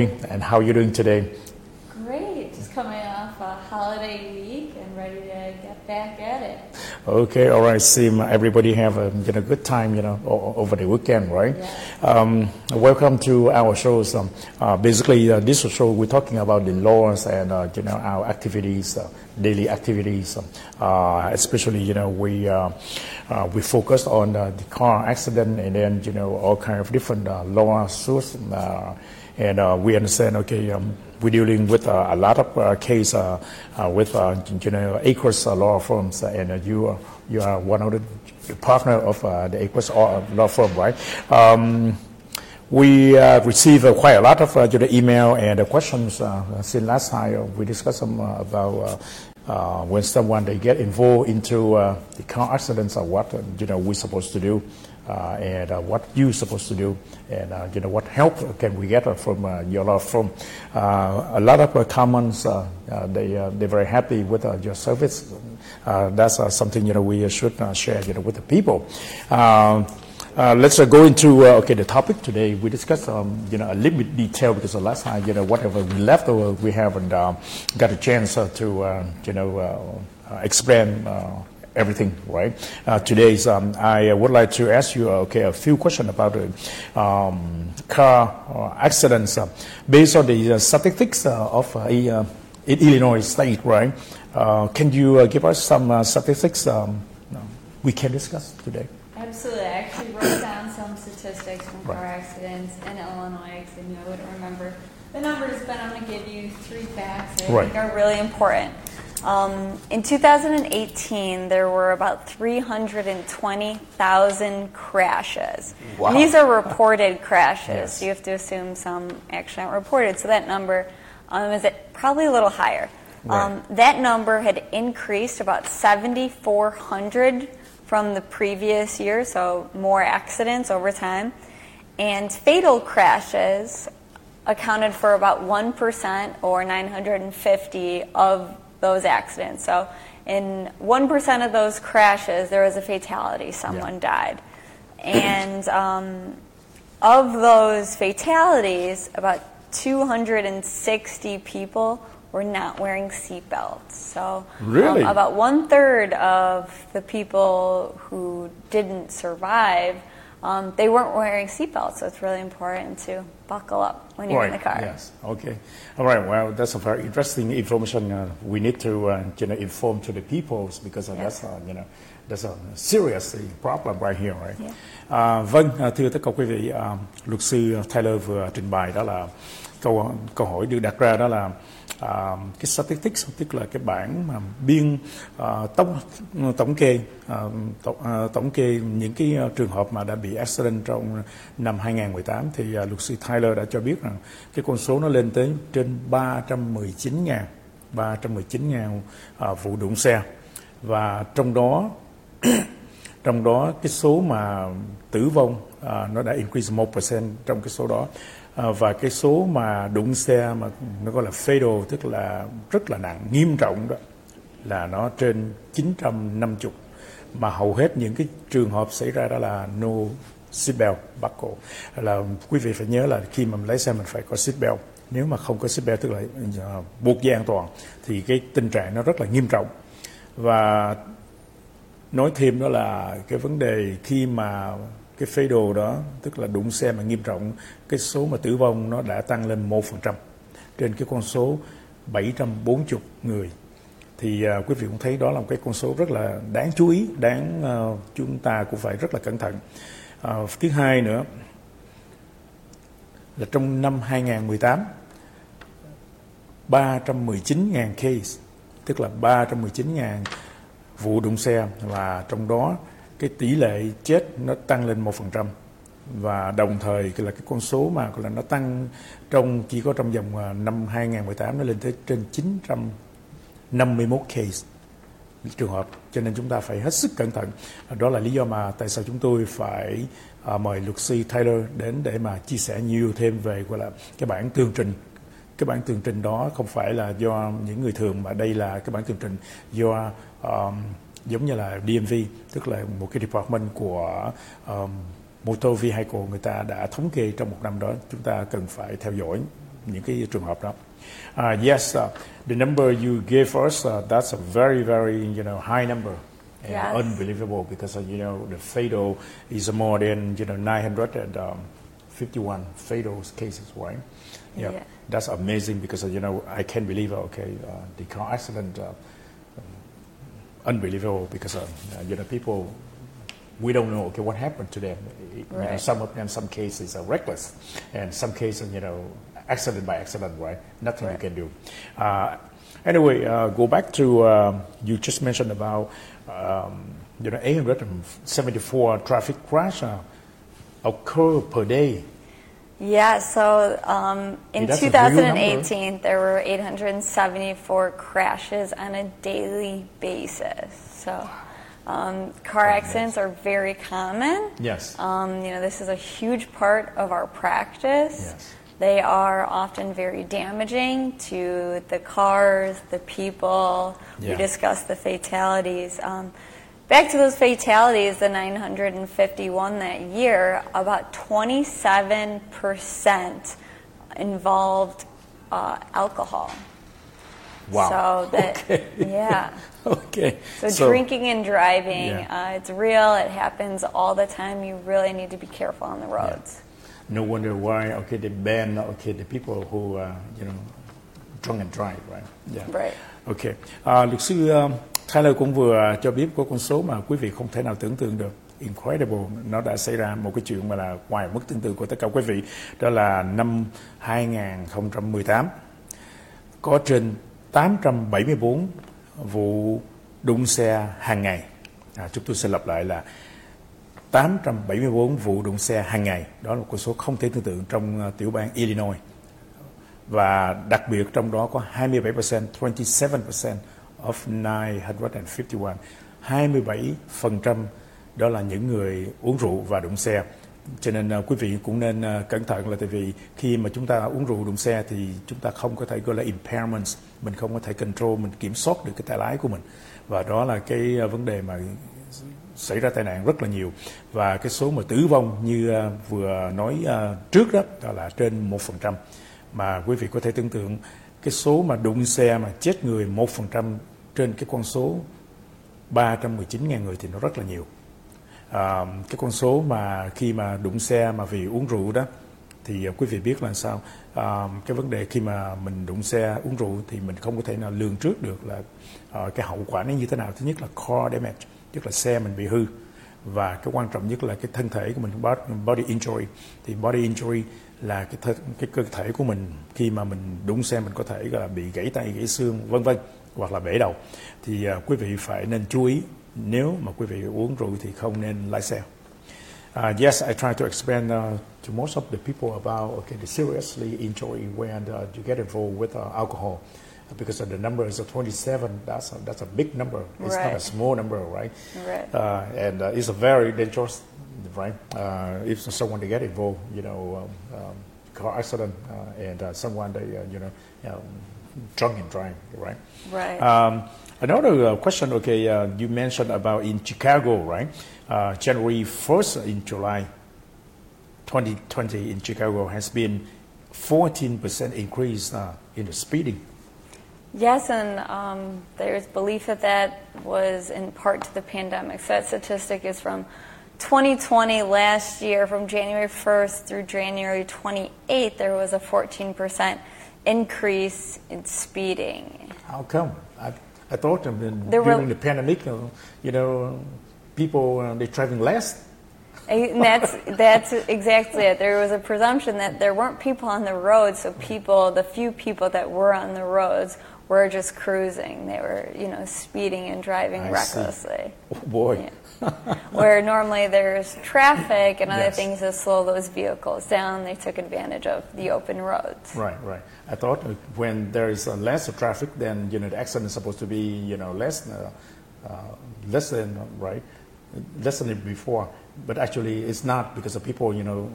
and how are you doing today? Great, just coming off a holiday week and ready to get back at it. Okay, all right. See, everybody have a you know, good time, you know, over the weekend, right? Yeah. Um, welcome to our shows. Um, uh, basically, uh, this show we're talking about the laws and uh, you know our activities, uh, daily activities. Um, uh, especially, you know, we uh, uh, we focus on uh, the car accident and then you know all kind of different uh. Uh, and uh, we understand, okay, um, we're dealing with uh, a lot of uh, case uh, with, you know, Agruss law firms, and you, you are one of the partner of the Agruss law firm, right? Um, we uh, receive uh, quite a lot of uh, email and questions since last time. We discussed some about when someone they get involved into the car accidents or what you know we're supposed to do and uh, what you're supposed to do and uh, you know what help can we get uh, from uh, your law firm. Uh, a lot of uh, comments uh, uh, they uh, they're very happy with uh, your service. Uh, that's uh, something you know we should uh, share you know with the people. Uh, uh, let's uh, go into uh, okay the topic today. We discussed um, you know a little bit detail because the last time you know whatever we left over we haven't uh, got a chance uh, to uh, you know uh, uh, explain. Everything right. Uh, today's um, I would like to ask you uh, okay a few questions about uh, um, car uh, accidents uh, based on the uh, statistics uh, of in Illinois state right. Uh, can you uh, give us some uh, statistics um, we can discuss today? Absolutely, I actually wrote down some statistics from car accidents in Illinois because I knew I wouldn't remember the numbers, but I'm going to give you three facts that I Right. think are really important. Um, in 2018, there were about 320,000 crashes. Wow. These are reported crashes. Yes. So you have to assume some actually aren't reported. So that number um, is probably a little higher. Right. Um, that number had increased about 7,400 from the previous year, so more accidents over time. And fatal crashes accounted for about 1% or 950 of those accidents. So in 1% of those crashes, there was a fatality, someone died. And um, of those fatalities, about 260 people were not wearing seatbelts. So Really? um, about one third of the people who didn't survive, um, they weren't wearing seatbelts. So it's really important to buckle up when you're in the car. Yes. Okay. All right. Well, that's a very interesting information. Uh, we need to uh, you know inform to the people because uh, Yeah. that's uh, you know that's a serious problem right here, right? Yeah. À, vâng, thưa tất cả quý vị, à, luật sư Tyler vừa trình bày đó là câu câu hỏi được đặt ra đó là à, cái statistics tức là cái bảng mà biên à, tổng tổng kê à, tổng, à, tổng kê những cái à, trường hợp mà đã bị accident trong năm 2018 thì à, luật sư Tyler đã cho biết rằng cái con số nó lên tới trên 319.000 319.000 à, vụ đụng xe. Và trong đó trong đó cái số mà tử vong à, nó đã increase 1% trong cái số đó. À, và cái số mà đụng xe mà nó gọi là fatal tức là rất là nặng nghiêm trọng đó là nó trên 950 mà hầu hết những cái trường hợp xảy ra đó là no seatbelt buckle. Là quý vị phải nhớ là khi mà mình lái xe mình phải có seatbelt. Nếu mà không có seatbelt tức là à, buộc dây an toàn thì cái tình trạng nó rất là nghiêm trọng. Và nói thêm đó là cái vấn đề khi mà cái phế đồ đó tức là đụng xe mà nghiêm trọng cái số mà tử vong nó đã tăng lên 1% trên cái con số 740 người. Thì à, quý vị cũng thấy đó là một cái con số rất là đáng chú ý đáng à, chúng ta cũng phải rất là cẩn thận. À, thứ hai nữa là trong năm 2018 319.000 case tức là 319.000 vụ đụng xe và trong đó cái tỷ lệ chết nó tăng lên 1% và đồng thời là cái con số mà gọi là nó tăng trong chỉ có trong vòng à, năm 2018 nó lên tới trên 951 case trường hợp. Cho nên chúng ta phải hết sức cẩn thận. À, đó là lý do mà tại sao chúng tôi phải à, mời luật sư Taylor đến để mà chia sẻ nhiều thêm về gọi là cái bản tường trình. Cái bản tường trình đó không phải là do những người thường mà đây là cái bản tường trình do um, giống như là DMV tức là một cái department của um, motor vehicle người ta đã thống kê trong một năm đó chúng ta cần phải theo dõi những cái trường hợp đó. Uh, yes, uh, the number you gave us, uh, that's a very, very, you know, high number. And Yes. unbelievable because, uh, you know, the fatal is more than, you know, 951 fatal cases, right? Yeah. That's amazing because, uh, you know, I can't believe, okay, uh, the car accident, uh, unbelievable because, uh, you know, people, we don't know, okay, what happened to them. You know, some of them, some cases are reckless and some cases, you know, accident by accident, right? Nothing Right. you can do. Uh, anyway, uh, go back to, um, you just mentioned about, um, you know, 874 traffic crash uh, occur per day. Yeah, so um, in Yeah, that's a real 2018, there were 874 crashes on a daily basis. So um, car accidents are very common. Yes. Um, you know, this is a huge part of our practice. Yes. They are often very damaging to the cars, the people. Yeah. We discussed the fatalities. Um, back to those fatalities, the 951 that year, about 27% involved uh, alcohol. Wow. So that, Okay. yeah. okay. So, drinking and driving, Yeah. uh, it's real. It happens all the time. You really need to be careful on the roads. No wonder why, okay, they ban, okay, the people who, uh, you know, drunk and drive, right? Yeah. Right. Ok. À, luật sư uh, Tyler cũng vừa cho biết có con số mà quý vị không thể nào tưởng tượng được. Incredible. Nó đã xảy ra một cái chuyện mà là ngoài mức tương tự của tất cả quý vị. Đó là năm 2018 có trên 874 vụ đụng xe hàng ngày. À, chúng tôi sẽ lặp lại là 874 vụ đụng xe hàng ngày. Đó là một con số không thể tưởng tượng trong ờ, tiểu bang Illinois và đặc biệt trong đó có 27%, 27% of 951, 27% đó là những người uống rượu và đụng xe. Cho nên uh, quý vị cũng nên uh, cẩn thận là tại vì khi mà chúng ta uống rượu đụng xe thì chúng ta không có thể gọi là impairments, mình không có thể control, mình kiểm soát được cái tay lái của mình. Và đó là cái uh, vấn đề mà xảy ra tai nạn rất là nhiều và cái số mà tử vong như uh, vừa nói uh, trước đó đó là trên 1% mà quý vị có thể tưởng tượng cái số mà đụng xe mà chết người 1% trên cái con số 319.000 người thì nó rất là nhiều. À, cái con số mà khi mà đụng xe mà vì uống rượu đó thì à, quý vị biết là sao? À, cái vấn đề khi mà mình đụng xe uống rượu thì mình không có thể nào lường trước được là à, cái hậu quả nó như thế nào. Thứ nhất là car damage tức là xe mình bị hư. Và cái quan trọng nhất là cái thân thể của mình body injury. Thì body injury là cái th- cái cơ thể của mình khi mà mình đụng xe mình có thể là bị gãy tay gãy xương vân vân. Hoặc là bể đầu thì quý vị phải nên chú ý nếu mà quý vị uống rượu thì không nên lái xe Uh, yes, I try to explain uh, to most of the people about okay, the seriously injury when uh, you get involved with uh, alcohol, because the number is 27. That's a, that's a big number. It's not a small number, right? Right. Uh, and uh, it's a very dangerous, right? Uh, if someone they get involved, you know, um, um, car accident, uh, and uh, someone they, uh, you know, um, drunk and driving, right? Right. Um, another uh, question, okay, uh, you mentioned about in Chicago, right? Uh, January 1st in July 2020 in Chicago has been 14% increase uh, in the speeding. Yes, and um, there's belief that that was in part to the pandemic. So that statistic is from 2020 last year, from January 1st through January 28th, there was a 14% increase in speeding. How come? I, I thought in- There were- during the pandemic, you know, people uh, they're driving less. And that's that's exactly it. There was a presumption that there weren't people on the roads, so people, the few people that were on the roads, were just cruising. They were, you know, speeding and driving I recklessly. Oh boy. Where normally there's traffic and other Yes. things that slow those vehicles down, they took advantage of the open roads. Right, right. I thought when there is less traffic, then you know the accident is supposed to be you know less, uh, uh, less than right, less than before. But actually, it's not because the people you know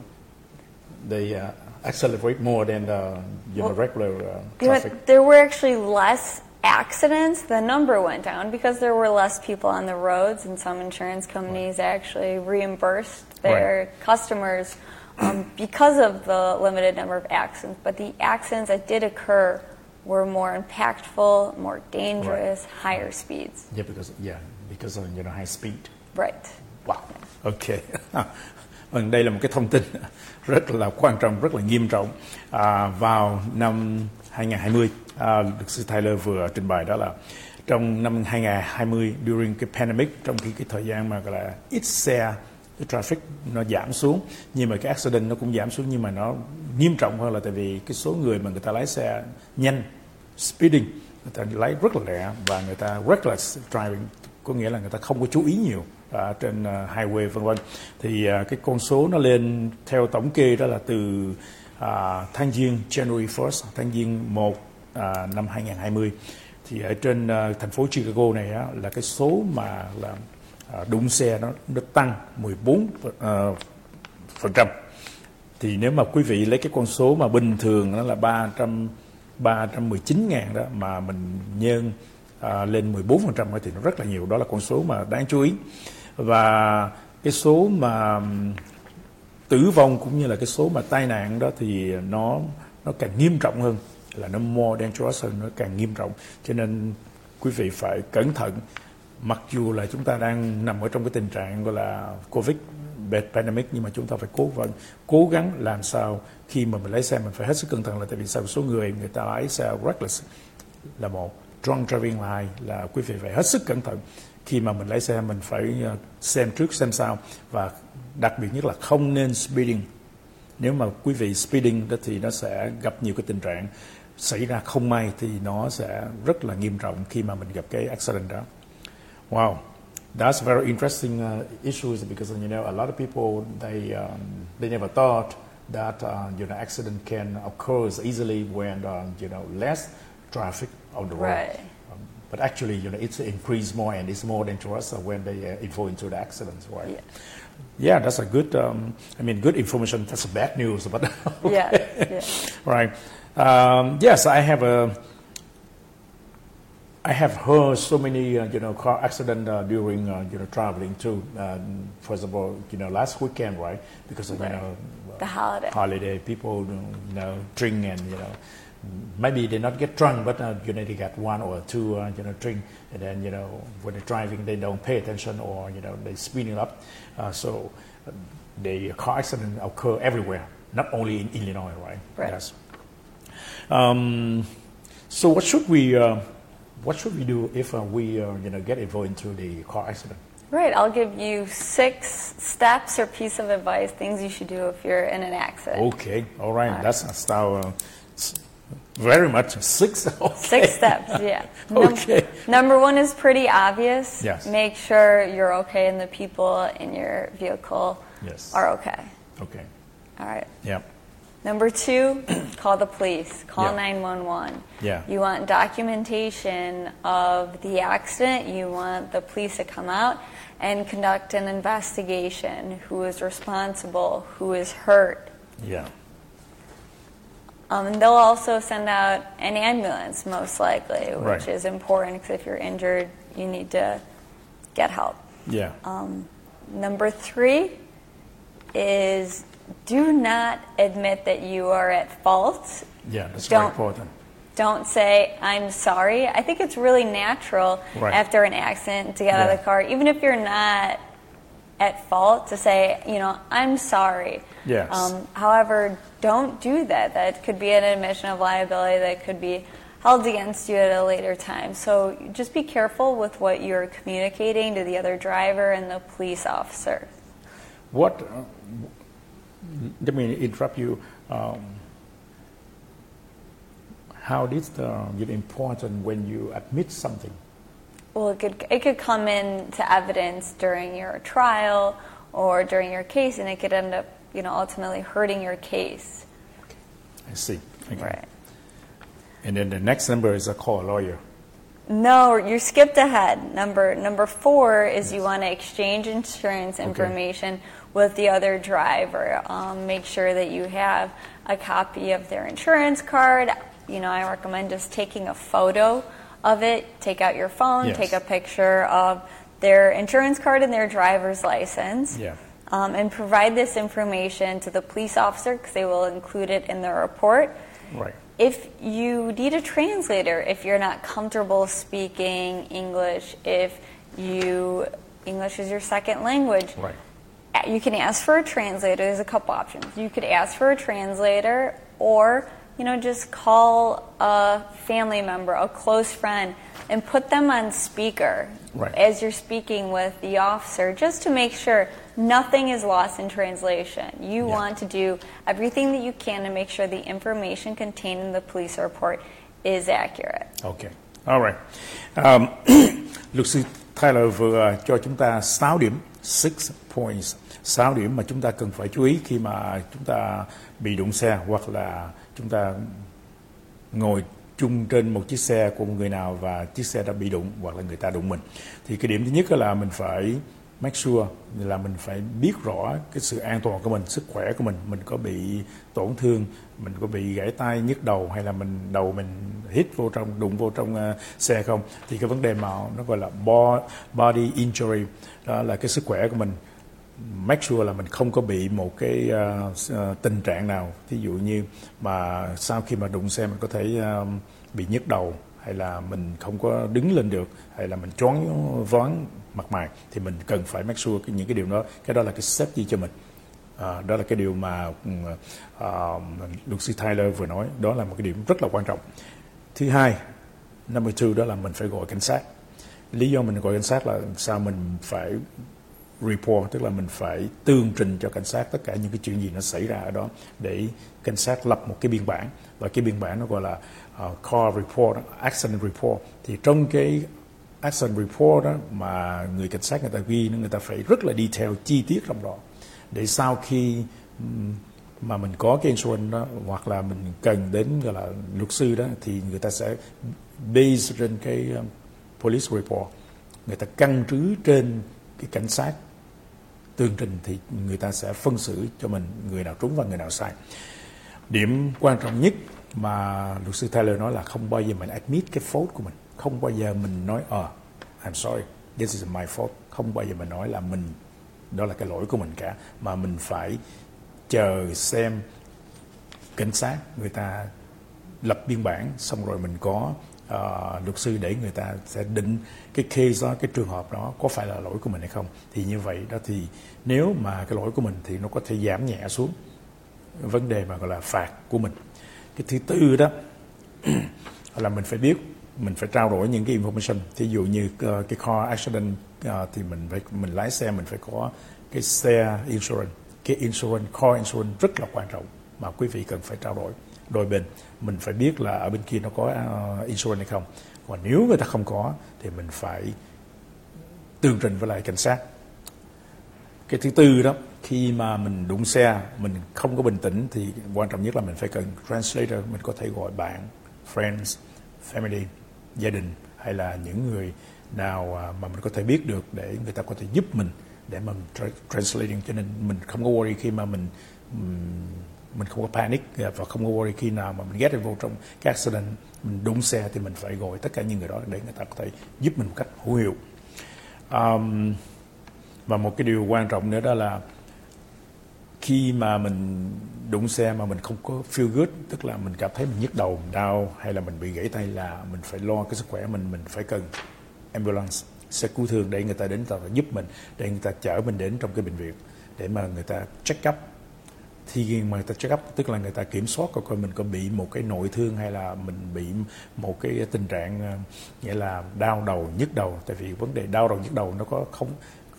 they uh, accelerate more than the you know regular uh, You know, traffic. there were actually less accidents. The number went down because there were less people on the roads, and some insurance companies actually reimbursed their customers um, because of the limited number of accidents. But the accidents that did occur were more impactful, more dangerous, higher speeds. Yeah, because yeah, because of you know high speed. Right. Wow. Ok. Vâng, đây là một cái thông tin rất là quan trọng, rất là nghiêm trọng. À, vào năm 2020, à, luật sư Tyler vừa trình bày đó là trong năm 2020 during cái pandemic trong khi cái thời gian mà gọi là ít xe cái traffic nó giảm xuống nhưng mà cái accident nó cũng giảm xuống nhưng mà nó nghiêm trọng hơn là tại vì cái số người mà người ta lái xe nhanh speeding người ta lái rất là lẹ và người ta reckless driving có nghĩa là người ta không có chú ý nhiều à, trên uh, highway vân vân. Thì uh, cái con số nó lên theo tổng kê đó là từ uh, tháng giêng January 1st tháng giêng 1 uh, năm 2020 thì ở trên uh, thành phố Chicago này á, là cái số mà là À, đụng xe nó nó tăng 14 uh, à, phần trăm. Thì nếu mà quý vị lấy cái con số mà bình thường nó là 300 319 ngàn đó mà mình nhân à, lên 14 phần trăm thì nó rất là nhiều. Đó là con số mà đáng chú ý. Và cái số mà tử vong cũng như là cái số mà tai nạn đó thì nó nó càng nghiêm trọng hơn là nó more dangerous hơn nó càng nghiêm trọng. Cho nên quý vị phải cẩn thận mặc dù là chúng ta đang nằm ở trong cái tình trạng gọi là covid pandemic, nhưng mà chúng ta phải cố vẫn cố gắng làm sao khi mà mình lái xe mình phải hết sức cẩn thận là tại vì sao số người người ta lái xe reckless là một, drunk driving là hai, là quý vị phải hết sức cẩn thận khi mà mình lái xe mình phải ờ, xem trước, xem sau và đặc biệt nhất là không nên speeding. Nếu mà quý vị speeding đó thì nó sẽ gặp nhiều cái tình trạng xảy ra không may thì nó sẽ rất là nghiêm trọng khi mà mình gặp cái accident đó. Wow that's very interesting uh, issues because you know a lot of people they um, they never thought that uh, you know accident can occur easily when uh, you know less traffic on the road. Right. Um, but actually, you know, it's increased more and it's more dangerous when they uh, involve into the accidents, right? Yeah. Yeah, that's a good. Um, I mean, good information. That's bad news, but okay. Yeah, yeah. right. Um, yes, I have a. I have heard so many, uh, you know, car accident uh, during, uh, you know, traveling too. Um, first of all, you know, last weekend, right? Because of, Right. you know, The holiday. holiday, people, you know, drink and, you know, maybe they not get drunk, but uh, you know, they got one or two, uh, you know, drink, and then, you know, when they're driving, they don't pay attention or, you know, they speeding up. Uh, so uh, the car accident occur everywhere, not only in Illinois, right? Right. Yes. Um, so what should we, uh, what should we do if uh, we, uh, you know, get involved into the car accident? Right, I'll give you six steps or piece of advice, things you should do if you're in an accident. Okay, all right, All right. that's our uh, very much six. Okay. Six steps, yeah. Num- Okay. number one is pretty obvious. Yes. Make sure you're okay and the people in your vehicle Yes. are okay. Okay. All right. Yeah. Number two, call the police. Call Yeah. 911. Yeah. You want documentation of the accident. You want the police to come out and conduct an investigation. Who is responsible? Who is hurt? Yeah. Um, and they'll also send out an ambulance, most likely, which Right. is important because if you're injured, you need to get help. Yeah. Um, number three is do not admit that you are at fault. yeah, that's very don't- important. Don't say, I'm sorry. I think it's really natural Right. after an accident to get out of the car, even if you're not at fault, to say, you know, I'm sorry. Yes. Um, however, don't do that. That could be an admission of liability that could be held against you at a later time. So just be careful with what you're communicating to the other driver and the police officer. What? Uh, let me interrupt you. Um, how is the you know, important when you admit something? Well, it could it could come into evidence during your trial or during your case, and it could end up, you know, ultimately hurting your case. I see. Okay. Right. And then the next number is a call a lawyer. No, you skipped ahead. Number number four is you want to exchange insurance information with the other driver. Um, make sure that you have a copy of their insurance card. You know, I recommend just taking a photo of it. Take out your phone, Yes. take a picture of their insurance card and their driver's license. Yeah. um, and provide this information to the police officer because they will include it in their report. Right. If you need a translator, if you're not comfortable speaking English, if you English is your second language, Right. You can ask for a translator. There's a couple options. You could ask for a translator, or you know, just call a family member, a close friend, and put them on speaker Right. as you're speaking with the officer, just to make sure nothing is lost in translation. You Yeah. want to do everything that you can to make sure the information contained in the police report is accurate. Ok, alright. Um, luật sư Tyler vừa cho chúng ta 6 điểm, six points, 6 điểm mà chúng ta cần phải chú ý khi mà chúng ta bị đụng xe hoặc là chúng ta ngồi chung trên một chiếc xe của một người nào và chiếc xe đã bị đụng hoặc là người ta đụng mình. Thì cái điểm thứ nhất là mình phải make sure là mình phải biết rõ cái sự an toàn của mình, sức khỏe của mình, mình có bị tổn thương, mình có bị gãy tay, nhức đầu hay là mình đầu mình hít vô trong đụng vô trong uh, xe không. Thì cái vấn đề mà nó gọi là body injury đó là cái sức khỏe của mình. Make sure là mình không có bị một cái uh, uh, tình trạng nào. Ví dụ như mà sau khi mà đụng xe mình có thể uh, bị nhức đầu hay là mình không có đứng lên được hay là mình choáng váng mặt mày thì mình cần phải make sure cái, những cái điều đó cái đó là cái safety cho mình. À, đó là cái điều mà à, luật sư Tyler vừa nói đó là một cái điểm rất là quan trọng. Thứ hai number two đó là mình phải gọi cảnh sát. Lý do mình gọi cảnh sát là sao mình phải report tức là mình phải tương trình cho cảnh sát tất cả những cái chuyện gì nó xảy ra ở đó để cảnh sát lập một cái biên bản. Và cái biên bản nó gọi là à, uh, car report accident report. Thì trong cái Action report đó mà người cảnh sát người ta ghi người ta phải rất là detail chi tiết trong đó. Để sau khi mà mình có cái insurance đó, hoặc là mình cần đến, gọi là, luật sư đó, thì người ta sẽ base trên cái police report. Người ta căn cứ trên cái cảnh sát tương trình thì người ta sẽ phân xử cho mình người nào trúng và người nào sai. Điểm quan trọng nhất mà luật sư Taylor nói là không bao giờ mình admit cái fault của mình không bao giờ mình nói ờ I'm sorry this is my fault. Không bao giờ mình nói là mình đó là cái lỗi của mình cả mà mình phải chờ xem cảnh sát người ta lập biên bản xong rồi mình có uh, luật sư để người ta sẽ định cái case đó cái trường hợp đó có phải là lỗi của mình hay không. Thì như vậy đó thì nếu mà cái lỗi của mình thì nó có thể giảm nhẹ xuống vấn đề mà gọi là phạt của mình. Cái thứ tư đó là mình phải biết mình phải trao đổi những cái information. Thí dụ như uh, cái car accident uh, thì mình phải mình lái xe mình phải có cái xe insurance. Cái insurance car insurance rất là quan trọng mà quý vị cần phải trao đổi. Đôi bên mình phải biết là ở bên kia nó có uh, insurance hay không. Còn nếu người ta không có thì mình phải tương trình với lại cảnh sát. Cái thứ tư đó khi mà mình đụng xe mình không có bình tĩnh thì quan trọng nhất là mình phải cần translator mình có thể gọi bạn friends family gia đình hay là những người nào à, mà mình có thể biết được để người ta có thể giúp mình để mà mình translating cho nên mình không có worry khi mà mình mình không có panic à, và không có worry khi nào mà mình ghét vô trong cái accident mình đụng xe thì mình phải gọi tất cả những người đó để người ta có thể giúp mình một cách hữu hiệu. Um, và một cái điều quan trọng nữa đó là khi mà mình đụng xe mà mình không có feel good, tức là mình cảm thấy mình nhức đầu đau, hay là mình bị gãy tay là mình phải lo cái sức khỏe mình mình phải cần ambulance, xe cứu thương để người ta đến ta giúp mình, để người ta chở mình đến trong cái bệnh viện để mà người ta check up. Thì khi mà người ta check up, tức là người ta kiểm soát coi coi mình có bị một cái nội thương hay là mình bị một cái tình trạng ờ, nghĩa là đau đầu, nhức đầu. Tại vì vấn đề đau đầu, nhức đầu nó có không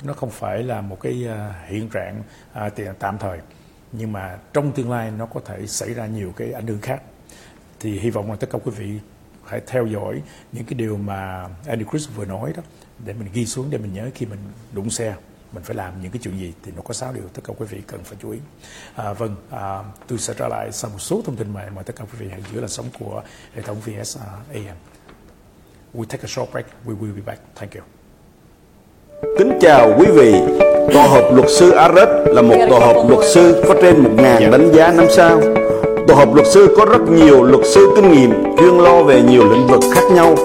nó không phải là một cái à, hiện trạng à, tạm thời nhưng mà trong tương lai nó có thể xảy ra nhiều cái ảnh hưởng khác. Thì hy vọng là tất cả quý vị hãy theo dõi những cái điều mà Andy Chris vừa nói đó để mình ghi xuống để mình nhớ khi mình đụng xe mình phải làm những cái chuyện gì thì nó có sáu điều tất cả quý vị cần phải chú ý. À, vâng à, tôi sẽ trở lại sau một số thông tin mà mời tất cả quý vị hãy giữ là sống của hệ thống VS AM we take a short break. We will be back. Thank you. Kính chào quý vị. Tòa hợp luật sư Aret là một tòa hợp luật sư có trên 1.000 đánh giá năm sao. Tòa hợp luật sư có rất nhiều luật sư kinh nghiệm chuyên lo về nhiều lĩnh vực khác nhau.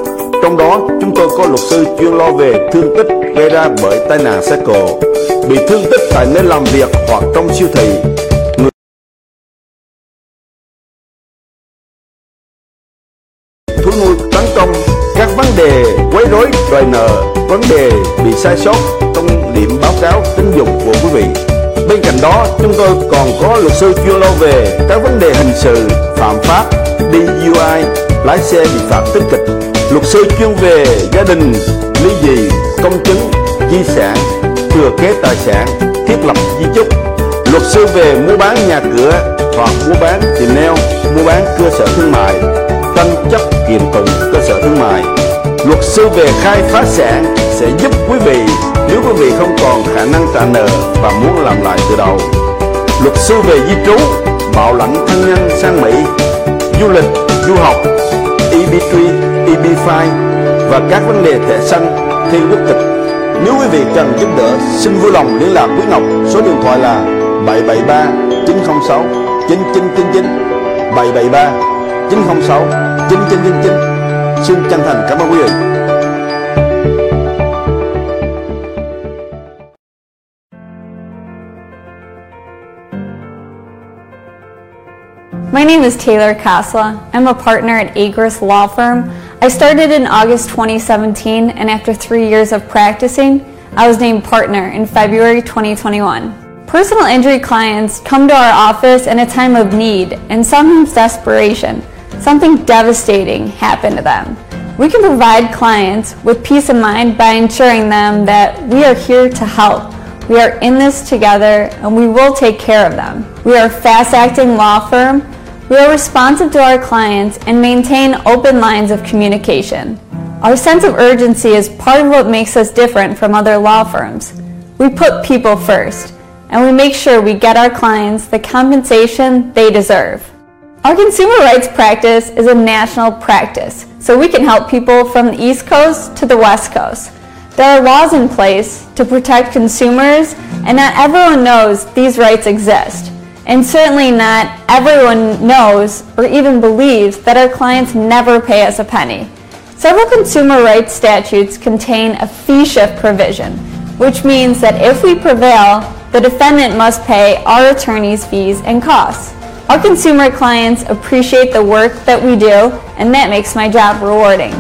Trong trong đó chúng tôi có luật sư chuyên lo về thương tích gây ra bởi tai nạn xe cộ, bị thương tích tại nơi làm việc hoặc trong siêu thị. Người thú nuôi tấn công các vấn đề quấy rối đòi nợ, vấn đề bị sai sót trong điểm báo cáo tín dụng của quý vị. Bên cạnh đó, chúng tôi còn có luật sư chuyên lo về các vấn đề hình sự, phạm pháp, DUI, lái xe bị phạt tích kịch, luật sư chuyên về gia đình, ly dị, công chứng, di sản, thừa kế tài sản, thiết lập di chúc, luật sư về mua bán nhà cửa hoặc mua bán tiền neo, mua bán cơ sở thương mại, tranh chấp kiện tụng cơ sở thương mại. Luật sư về khai phá sản sẽ giúp quý vị nếu quý vị không còn khả năng trả nợ và muốn làm lại từ đầu. Luật sư về di trú, bảo lãnh thân nhân sang Mỹ, du lịch, du học, EB3, EB5 và các vấn đề thẻ xanh, thi quốc tịch. Nếu quý vị cần giúp đỡ, xin vui lòng liên lạc với Ngọc. Số điện thoại là 773 906 9999 773 906 9999. Xin chân thành cảm ơn quý vị. My name is Taylor Kosla. I'm a partner at Agruss Law Firm. I started in August 2017, and after three years of practicing, I was named partner in February 2021. Personal injury clients come to our office in a time of need and sometimes desperation. Something devastating happened to them. We can provide clients with peace of mind by ensuring them that we are here to help. We are in this together and we will take care of them. We are a fast acting law firm we are responsive to our clients and maintain open lines of communication. Our sense of urgency is part of what makes us different from other law firms. We put people first, and we make sure we get our clients the compensation they deserve. Our consumer rights practice is a national practice, so we can help people from the East Coast to the West Coast. There are laws in place to protect consumers, and not everyone knows these rights exist. And certainly not everyone knows or even believes that our clients never pay us a penny. Several consumer rights statutes contain a fee shift provision, which means that if we prevail, the defendant must pay our attorney's fees and costs. Our consumer clients appreciate the work that we do, and that makes my job rewarding.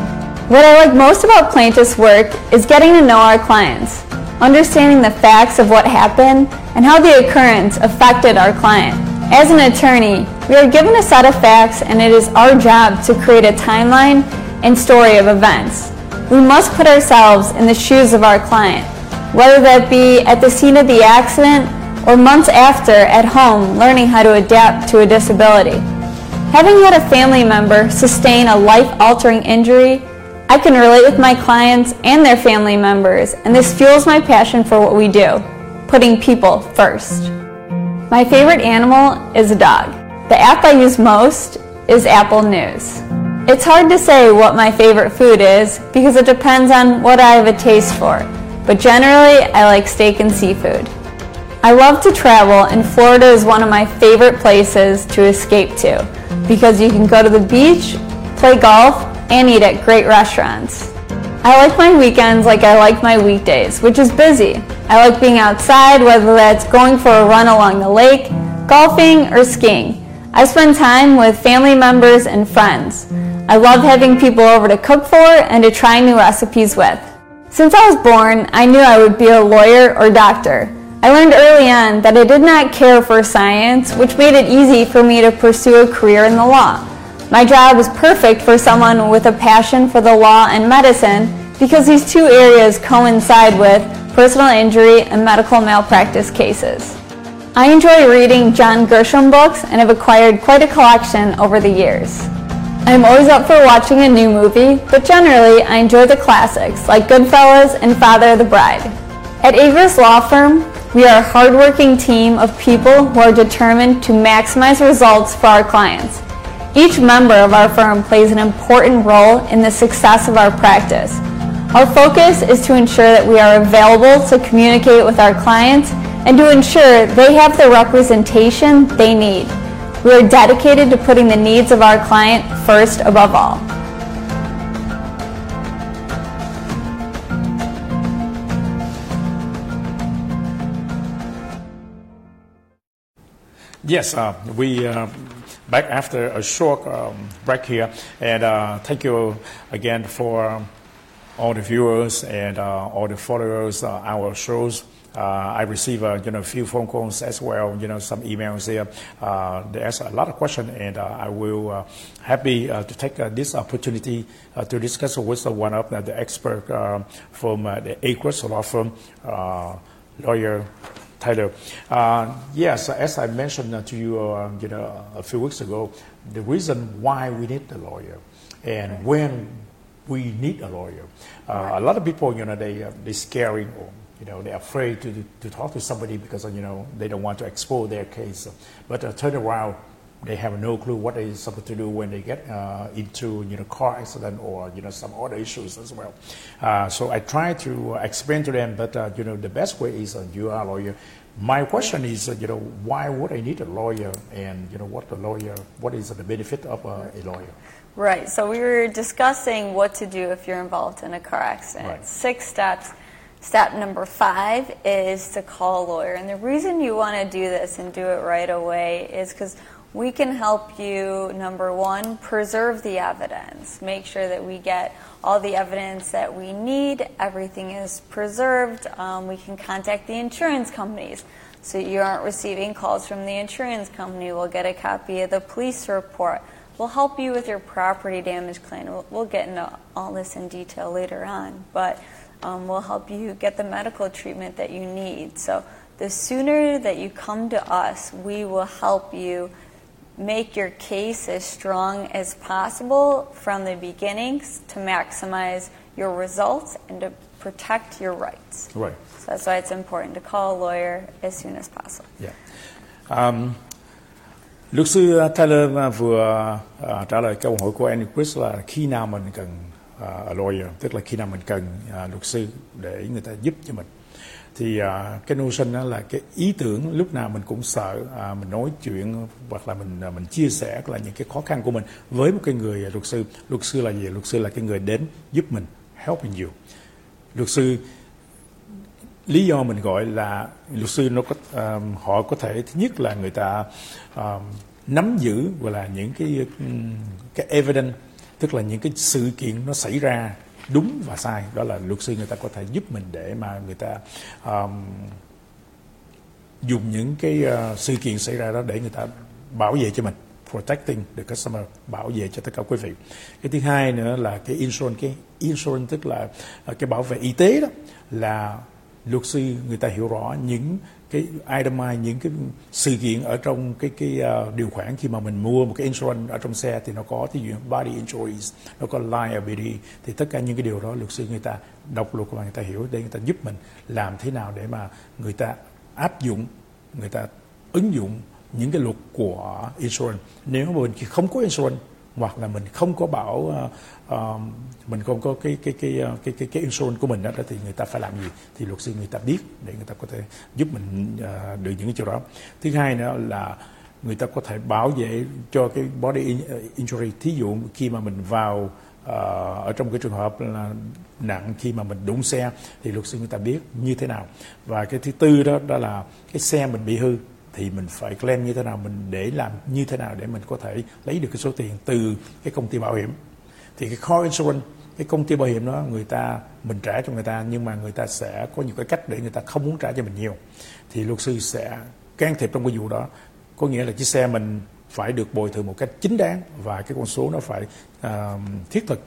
What I like most about plaintiff's work is getting to know our clients, understanding the facts of what happened, and how the occurrence affected our client. As an attorney, we are given a set of facts and it is our job to create a timeline and story of events. We must put ourselves in the shoes of our client, whether that be at the scene of the accident or months after at home learning how to adapt to a disability. Having had a family member sustain a life altering injury I can relate with my clients and their family members, and this fuels my passion for what we do, putting people first. My favorite animal is a dog. The app I use most is Apple News. It's hard to say what my favorite food is because it depends on what I have a taste for, but generally I like steak and seafood. I love to travel, and Florida is one of my favorite places to escape to because you can go to the beach, play golf, and eat at great restaurants. I like my weekends like I like my weekdays, which is busy. I like being outside, whether that's going for a run along the lake, golfing, or skiing. I spend time with family members and friends. I love having people over to cook for and to try new recipes with. Since I was born, I knew I would be a lawyer or doctor. I learned early on that I did not care for science, which made it easy for me to pursue a career in the law. My job is perfect for someone with a passion for the law and medicine because these two areas coincide with personal injury and medical malpractice cases. I enjoy reading John Grisham books and have acquired quite a collection over the years. I'm always up for watching a new movie, but generally I enjoy the classics like Goodfellas and Father of the Bride. At Agruss Law Firm, we are a hardworking team of people who are determined to maximize results for our clients. Each member of our firm plays an important role in the success of our practice. Our focus is to ensure that we are available to communicate with our clients and to ensure they have the representation they need. We are dedicated to putting the needs of our client first above all. Yes, uh, we uh, back after a short um, break here, and uh, thank you again for all the viewers and uh, all the followers uh, our shows. Uh, I receive you know a few phone calls as well, you know some emails there. There's a lot of questions, and I will happy to take this opportunity to discuss with one of the expert from the Agruss law firm, lawyer Tyler. Uh, yes, as I mentioned to you, uh, you know, a few weeks ago, the reason why we need a lawyer and when we need a lawyer. Uh, a lot of people, you know, they uh, they scaring or you know they're afraid to to talk to somebody because you know they don't want to expose their case. But uh, turn around, they have no clue what they're supposed to do when they get uh, into you know car accident or you know some other issues as well. Uh, so I try to explain to them, but uh, you know the best way is uh, you are a lawyer. My question is, uh, you know, why would I need a lawyer, and you know what the lawyer, what is the benefit of uh, a lawyer? Right. So we were discussing what to do if you're involved in a car accident. Right. Six steps. Step number five is to call a lawyer. And the reason you want to do this and do it right away is because we can help you, number one, preserve the evidence. Make sure that we get all the evidence that we need, everything is preserved. Um, we can contact the insurance companies. So you aren't receiving calls from the insurance company. We'll get a copy of the police report. We'll help you with your property damage claim. We'll, we'll get into all this in detail later on, but um, we'll help you get the medical treatment that you need. So the sooner that you come to us, we will help you make your case as strong as possible from the beginnings to maximize your results and to protect your rights. Right. So that's why it's important to call a lawyer as soon as possible. Yeah. Um, luật sư Tyler vừa uh, trả lời câu hỏi của Annie Chris là khi nào mình cần uh, a lawyer, tức là khi nào mình cần uh, luật sư để người ta giúp cho mình. Thì uh, cái notion đó là cái ý tưởng lúc nào mình cũng sợ uh, mình nói chuyện hoặc là mình uh, mình chia sẻ là những cái khó khăn của mình với một cái người luật sư. Luật sư là gì? Luật sư là cái người đến giúp mình, helping you. Luật sư lý do mình gọi là luật sư nó có um, họ có thể thứ nhất là người ta um, nắm giữ gọi là những cái um, cái evidence tức là những cái sự kiện nó xảy ra đúng và sai. Đó là luật sư người ta có thể giúp mình để mà người ta um, dùng những cái uh, sự kiện xảy ra đó để người ta bảo vệ cho mình protecting the customer bảo vệ cho tất cả quý vị. Cái thứ hai nữa là cái insurance cái insurance tức là ờ, cái bảo vệ y tế đó là luật sư người ta hiểu rõ những cái itemize những cái sự kiện ở trong cái cái uh, điều khoản khi mà mình mua một cái insurance ở trong xe thì nó có ví dụ body injuries nó có liability thì tất cả những cái điều đó luật sư người ta đọc luật và người ta hiểu để người ta giúp mình làm thế nào để mà người ta áp dụng người ta ứng dụng những cái luật của insurance. Nếu mà mình không có insurance hoặc là mình không có bảo ờ, uh, mình không có cái cái cái ờ, cái cái cái insurance của mình đó thì người ta phải làm gì? Thì luật sư người ta biết để người ta có thể giúp mình uh, được những cái chỗ đó. Thứ hai nữa là người ta có thể bảo vệ cho cái body ờ, injury. Thí dụ khi mà mình vào uh, ở trong cái trường hợp là nặng khi mà mình đụng xe thì luật sư người ta biết như thế nào. Và cái thứ tư đó đó là cái xe mình bị hư thì mình phải claim như thế nào mình để làm như thế nào để mình có thể lấy được cái số tiền từ cái công ty bảo hiểm thì cái core insurance cái công ty bảo hiểm đó người ta mình trả cho người ta nhưng mà người ta sẽ có nhiều cái cách để người ta không muốn trả cho mình nhiều. Thì luật sư sẽ can thiệp trong cái vụ đó. Có nghĩa là chiếc xe mình phải được bồi thường một cách chính đáng và cái con số nó phải uh, thiết thực.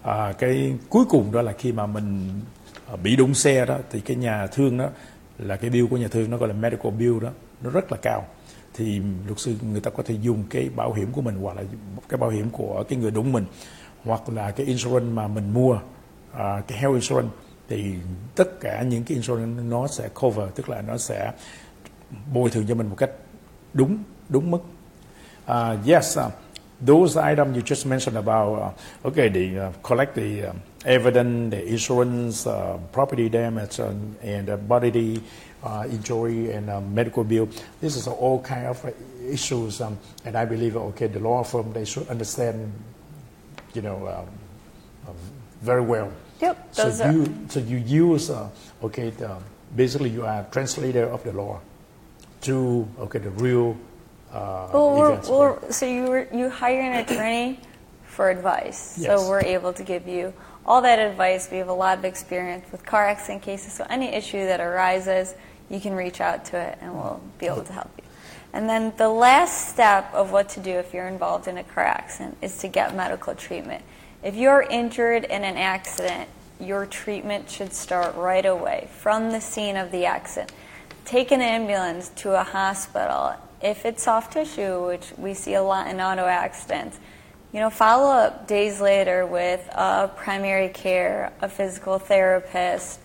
Uh, cái cuối cùng đó là khi mà mình ờ, bị đụng xe đó thì cái nhà thương đó là cái bill của nhà thương nó gọi là medical bill đó nó rất là cao. Thì luật sư người ta có thể dùng cái bảo hiểm của mình hoặc là cái bảo hiểm của cái người đụng mình hoặc là cái insurance mà mình mua uh, cái health insurance thì tất cả những cái insurance nó sẽ cover tức là nó sẽ bồi thường cho mình một cách đúng đúng mức. Uh, yes uh, those items you just mentioned about uh, okay the uh, collect the uh, evidence the insurance uh, property damage and, and uh, bodily uh, injury and uh, medical bill. This is all kind of issues um, and I believe okay the law firm they should understand you know, um, um, very well. Yep, So those are- you so you use uh, okay the, basically you are translator of the law to okay the real uh, Well, we're, we're, so you were, you hire an attorney for advice. Yes. So we're able to give you all that advice. We have a lot of experience with car accident cases. So any issue that arises, you can reach out to it, and we'll be able to help you. And then the last step of what to do if you're involved in a car accident is to get medical treatment. If you're injured in an accident, your treatment should start right away from the scene of the accident. Take an ambulance to a hospital. If it's soft tissue, which we see a lot in auto accidents, you know, follow up days later with a primary care, a physical therapist,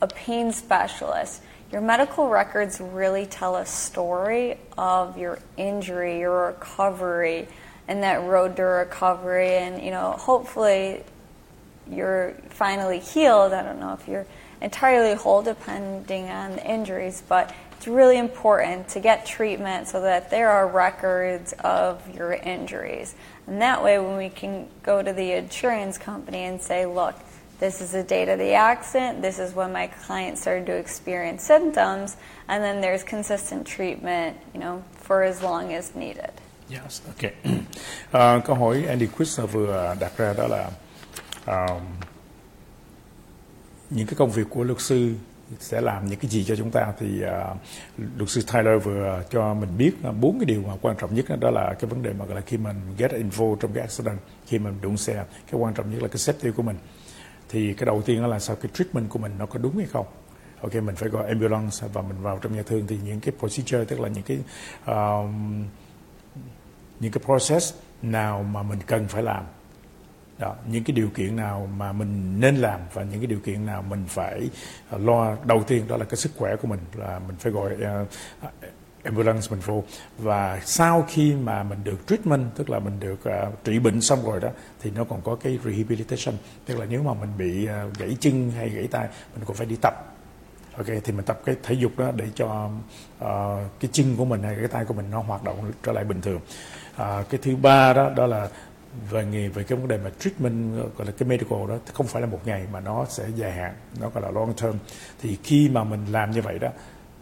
a pain specialist. Your medical records really tell a story of your injury, your recovery, and that road to recovery. And, you know, hopefully you're finally healed. I don't know if you're entirely whole depending on the injuries, but it's really important to get treatment so that there are records of your injuries. And that way, when we can go to the insurance company and say, look, this is the date of the accident, this is when my client started to experience symptoms, and then there's consistent treatment, you know, for as long as needed. Yes, okay. Uh, câu hỏi Andy Christner vừa đặt ra đó là um, những cái công việc của luật sư sẽ làm những cái gì cho chúng ta? Thì uh, luật sư Tyler vừa cho mình biết bốn cái điều mà quan trọng nhất đó là cái vấn đề mà gọi là khi mình get involved trong cái accident khi mình đụng xe cái quan trọng nhất là cái safety của mình thì cái đầu tiên đó là sao cái treatment của mình nó có đúng hay không? Ok mình phải gọi ambulance và mình vào trong nhà thương. Thì những cái procedure tức là những cái um, những cái process nào mà mình cần phải làm. Đó, những cái điều kiện nào mà mình nên làm và những cái điều kiện nào mình phải ờ, lo. Đầu tiên đó là cái sức khỏe của mình là mình phải gọi uh, ambulance mình vô và sau khi mà mình được treatment tức là mình được uh, trị bệnh xong rồi đó thì nó còn có cái rehabilitation. Tức là nếu mà mình bị uh, gãy chân hay gãy tay mình còn phải đi tập. Ok thì mình tập cái thể dục đó để cho uh, cái chân của mình hay cái tay của mình nó hoạt động trở lại bình thường. Uh, cái thứ ba đó đó là về nghề về cái vấn đề mà treatment gọi là cái medical đó không phải là một ngày mà nó sẽ dài hạn nó gọi là long term. Thì khi mà mình làm như vậy đó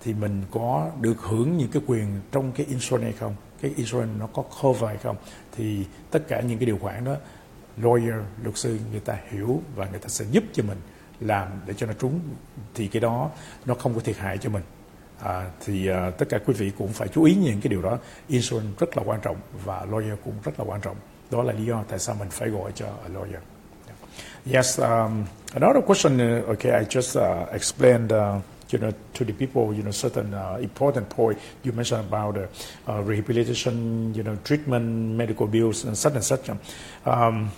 thì mình có được hưởng những cái quyền trong cái insurance hay không? Cái insurance nó có cover hay không? Thì tất cả những cái điều khoản đó lawyer luật sư người ta hiểu và người ta sẽ giúp cho mình làm để cho nó trúng. Thì cái đó nó không có thiệt hại cho mình. À, thì à, tất cả quý vị cũng phải chú ý những cái điều đó. Insurance rất là quan trọng và lawyer cũng rất là quan trọng. Đó là lý do tại sao mình phải gọi cho a lawyer. Yes um, another question uh, okay I just uh, explained uh, you know, to the people, you know, certain uh, important point you mentioned about uh, uh, rehabilitation, you know, treatment, medical bills, and such and such. Um,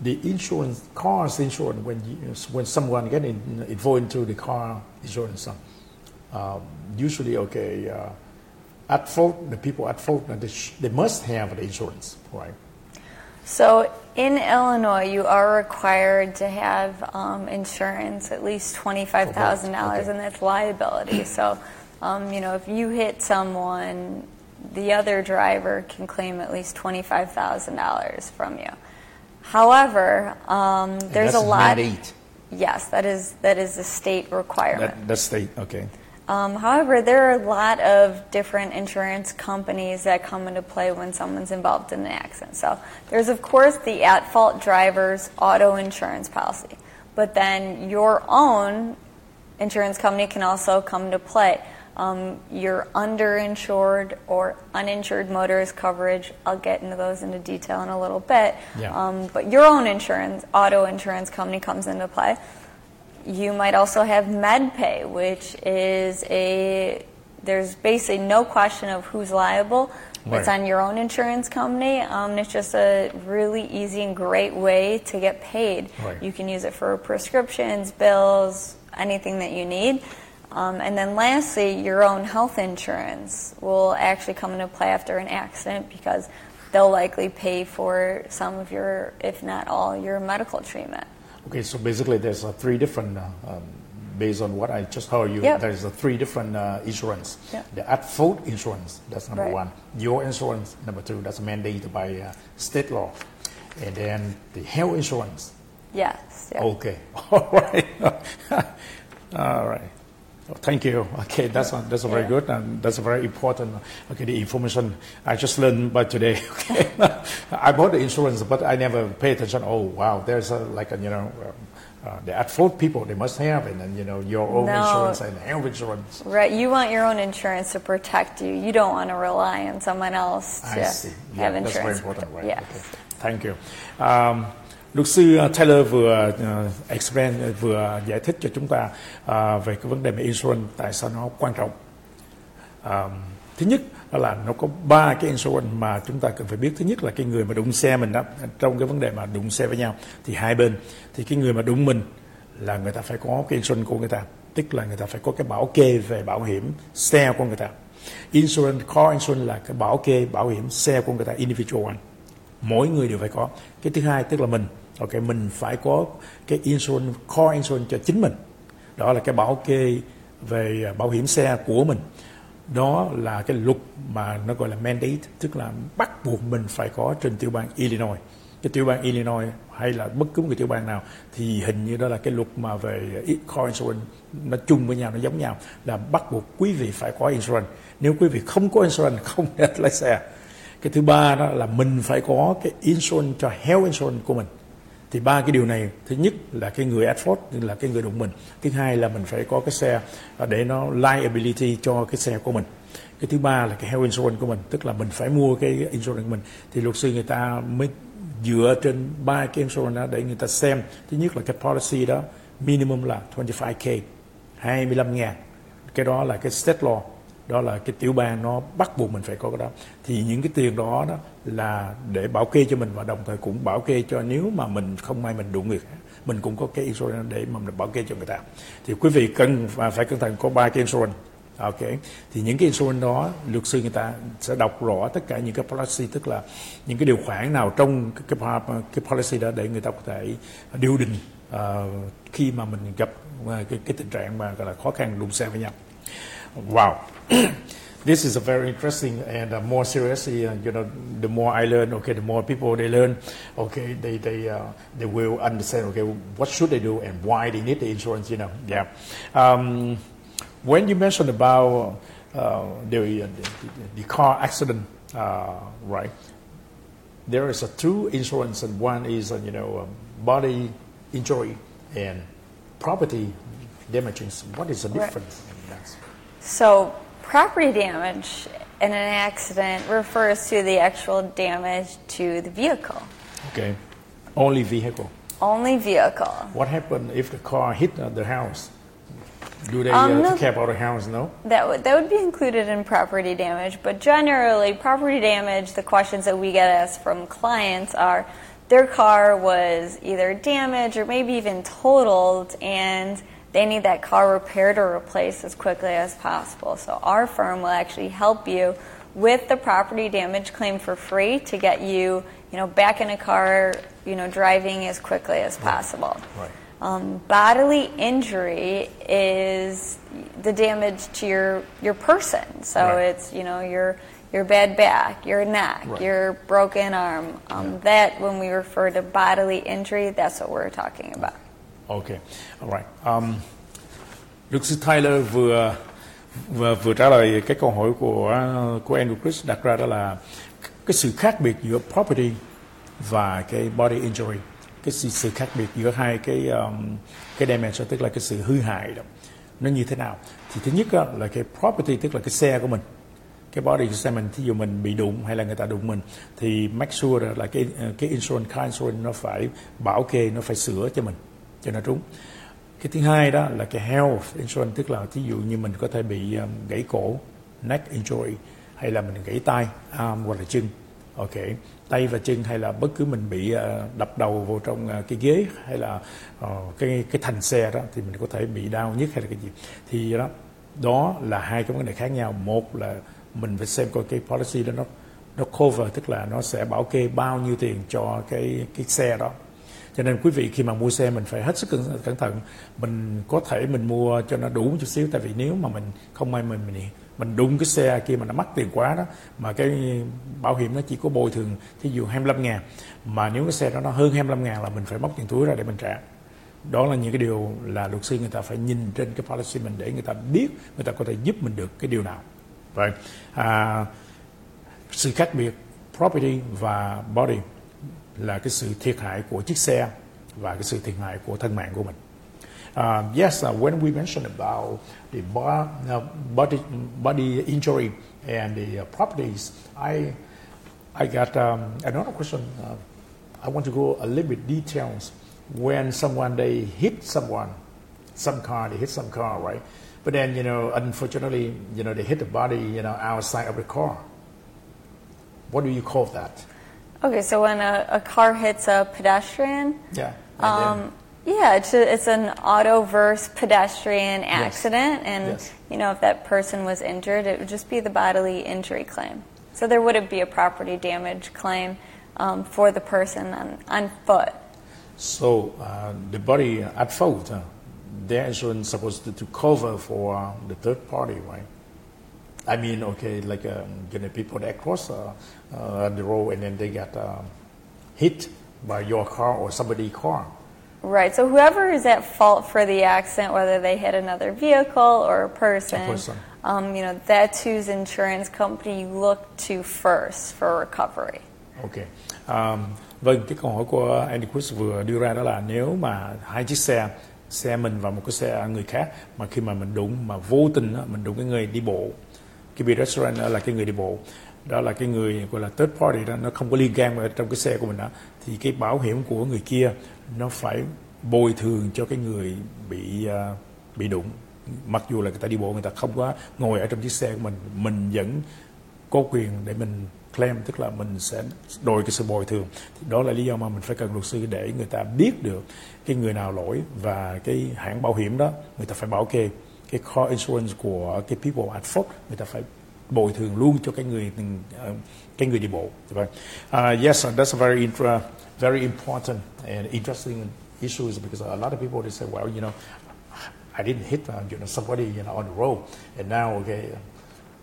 the insurance, cars insurance, when you, when someone get in, involved into the car insurance, um, usually, okay, uh, at fault, the people at fault, they, sh- they must have the insurance, right? So in Illinois, you are required to have um, insurance at least twenty-five thousand dollars, Okay. and that's liability. So, um, you know, if you hit someone, the other driver can claim at least twenty-five thousand dollars from you. However, um, there's a lot. Yes, that is that is a state requirement. That, that's state, okay. Um, however, there are a lot of different insurance companies that come into play when someone's involved in an accident. So there's, of course, the at fault driver's auto insurance policy. But then your own insurance company can also come into play. Um, your underinsured or uninsured motorist coverage, I'll get into those into detail in a little bit. Yeah. Um, but your own insurance, auto insurance company comes into play. You might also have MedPay, which is a there's basically no question of who's liable. It's on your own insurance company. Um, it's just a really easy and great way to get paid. Right. You can use it for prescriptions, bills, anything that you need. Um, and then lastly, your own health insurance will actually come into play after an accident because they'll likely pay for some of your, if not all, your medical treatment. Okay, so basically there's uh, three different, uh, um, based on what I just heard you, Yep. there's a three different uh, insurance. Yep. The at-fault insurance, that's number Right. one. Your insurance, number two, that's mandated by uh, state law. And then the health insurance. Yes. yeah. Okay, all right. all right. Thank you. Okay, that's a, that's a very Yeah. good and that's a very important. Okay, the information I just learned by today. Okay, I bought the insurance, but I never pay attention. Oh wow, there's a, like a you know. um, Uh, the at fault people they must have and then you know your own No. insurance and health insurance. Right, you want your own insurance to protect you. You don't want to rely on someone else to I see. Yeah, have that's very insurance. important, right? Yes. Okay. Thank you. Um, luật sư à, Taylor vừa uh, explain à, vừa giải thích cho chúng ta uh, về cái vấn đề về insurance tại sao nó quan trọng. Uh, thứ nhất đó là nó có ba cái insurance mà chúng ta cần phải biết. Thứ nhất là cái người mà đụng xe mình đó trong cái vấn đề mà đụng xe với nhau thì hai bên thì cái người mà đụng mình là người ta phải có cái insurance của người ta tức là người ta phải có cái bảo kê về bảo hiểm xe của người ta insurance car insurance là cái bảo kê bảo hiểm xe của người ta individual one mỗi người đều phải có cái thứ hai tức là mình ok, mình phải có cái insurance core insurance cho chính mình. Đó là cái bảo kê về à, bảo hiểm xe của mình. Đó là cái luật mà nó gọi là mandate, tức là bắt buộc mình phải có trên tiểu bang Illinois. Cái tiểu bang Illinois hay là bất cứ một cái tiểu bang nào thì hình như đó là cái luật mà về à, core insurance nó chung với nhau, nó giống nhau, là bắt buộc quý vị phải có insurance nếu quý vị không có insurance không được lái xe. Cái thứ ba đó là mình phải có cái insurance cho health insurance của mình thì ba cái điều này, thứ nhất là cái người at fault là cái người đụng mình. Thứ hai là mình phải có cái xe để nó liability cho cái xe của mình. Cái thứ ba là cái health insurance của mình, tức là mình phải mua cái insurance của mình. Thì luật sư người ta mới dựa trên ba cái insurance đó để người ta xem. Thứ nhất là cái policy đó, minimum là 25k 25 ngàn. Cái đó là cái state law đó là cái tiểu bang nó bắt buộc mình phải có cái đó. Thì những cái tiền đó đó là để bảo kê cho mình và đồng thời cũng bảo kê cho nếu mà mình không may mình đụng người khác mình cũng có cái insurance để mà mình bảo kê cho người ta. Thì quý vị cần và phải cẩn thận có ba cái insurance. Ok. Thì những cái insurance đó luật sư người ta sẽ đọc rõ tất cả những cái policy tức là những cái điều khoản nào trong cái cái, cái policy đó để người ta có thể điều đình uh, ờ, khi mà mình gặp ờ, cái, cái tình trạng mà gọi là khó khăn đụng xe với nhau. Wow. this is a very interesting and uh, more seriously, uh, you know, the more I learn, okay, the more people they learn, okay, they, they, uh, they will understand, okay, what should they do and why they need the insurance, you know, yeah. Um, when you mentioned about uh, the, the, the car accident, uh, right, there is a two insurance and one is, uh, you know, um, body injury and property damages. What is the Right. difference? in that? So, property damage in an accident refers to the actual damage to the vehicle. Okay. Only vehicle. Only vehicle. What happened if the car hit uh, the house? Do they Um, uh, no. take care about the house? No. That would, that would be included in property damage, but generally, property damage, the questions that we get asked from clients are their car was either damaged or maybe even totaled, and they need that car repaired or replaced as quickly as possible. So, our firm will actually help you with the property damage claim for free to get you, you know, back in a car, you know, driving as quickly as possible. Right. Um, bodily injury is the damage to your your person. So Right. it's you know your your bad back, your neck, Right. your broken arm. Um, That when we refer to bodily injury, that's what we're talking about. OK, All right. Um, luật sư Tyler vừa vừa vừa trả lời cái câu hỏi của của Andrew Chris đặt ra đó là cái sự khác biệt giữa property và cái body injury cái sự, sự khác biệt giữa hai cái um, cái damage tức là cái sự hư hại đó nó như thế nào thì thứ nhất là cái property tức là cái xe của mình cái body của xe mình thí dụ mình bị đụng hay là người ta đụng mình thì make sure là cái cái insurance car insurance nó phải bảo kê nó phải sửa cho mình cho nó trúng. Cái thứ hai đó là cái health insurance tức là thí dụ như mình có thể bị um, gãy cổ neck injury hay là mình gãy tay arm hoặc là chân. Ok tay và chân hay là bất cứ mình bị uh, đập đầu vào trong uh, cái ghế hay là uh, cái cái thành xe đó thì mình có thể bị đau nhất hay là cái gì. Thì đó đó là hai cái vấn đề khác nhau. Một là mình phải xem coi cái policy đó nó nó cover tức là nó sẽ bảo kê bao nhiêu tiền cho cái cái xe đó cho nên quý vị khi mà mua xe mình phải hết sức cẩn, cẩn thận. Mình có thể mình mua cho nó đủ một chút xíu tại vì nếu mà mình không may mình mình mình đụng cái xe kia mà nó mắc tiền quá đó mà cái bảo hiểm nó chỉ có bồi thường thí dụ 25 ngàn mà nếu cái xe đó nó hơn 25 ngàn là mình phải móc tiền túi ra để mình trả. Đó là những cái điều là luật sư người ta phải nhìn trên cái policy mình để người ta biết người ta có thể giúp mình được cái điều nào. Vậy à, sự khác biệt property và body. Là cái sự thiệt hại của chiếc xe và cái sự thiệt hại của thân mạng của mình Uh, yes, uh, when we mentioned about the uh, body, body injury and the uh, properties, I, I got um, another question. Uh, I want to go a little bit details. When someone they hit someone, some car they hit some car, right? But then you know, unfortunately, you know, they hit the body, you know, outside of the car. What do you call that? Okay, so when a, a car hits a pedestrian, Yeah. um, yeah, it's, a, it's an auto verse pedestrian accident, and Yes. you know if that person was injured, it would just be the bodily injury claim. So there wouldn't be a property damage claim um, for the person on, on foot. So uh, the body at fault, uh, their insurance supposed to, to cover for uh, the third party, right? I mean, okay, like um, know, people that cross uh, uh, the road and then they got uh, hit by your car or somebody's car. Right. So whoever is at fault for the accident, whether they hit another vehicle or a person, A person. Um, you know, that's whose insurance company you look to first for recovery. Ok. Um, vâng, cái câu hỏi của Andy Chris vừa đưa ra đó là nếu mà hai chiếc xe, xe mình và một cái xe người khác mà khi mà mình đụng mà vô tình mình đụng cái người đi bộ, cái pedestrian đó là cái người đi bộ, đó là cái người gọi là third party đó, nó không có liên can ở trong cái xe của mình đó, thì cái bảo hiểm của người kia nó phải bồi thường cho cái người bị à, bị đụng. Mặc dù là người ta đi bộ người ta không có ngồi ở trong chiếc xe của mình, mình vẫn có quyền để mình claim tức là mình sẽ đòi cái sự bồi thường đó là lý do mà mình phải cần luật sư để người ta biết được cái người nào lỗi và cái hãng bảo hiểm đó người ta phải bảo kê cái car insurance của cái people at fault người ta phải bồi thường luôn cho cái người cái người đi bộ. Uh, yes that's a very intra, very important and interesting issues because a lot of people they say well you know I didn't hit uh, you know somebody you know on the road and now okay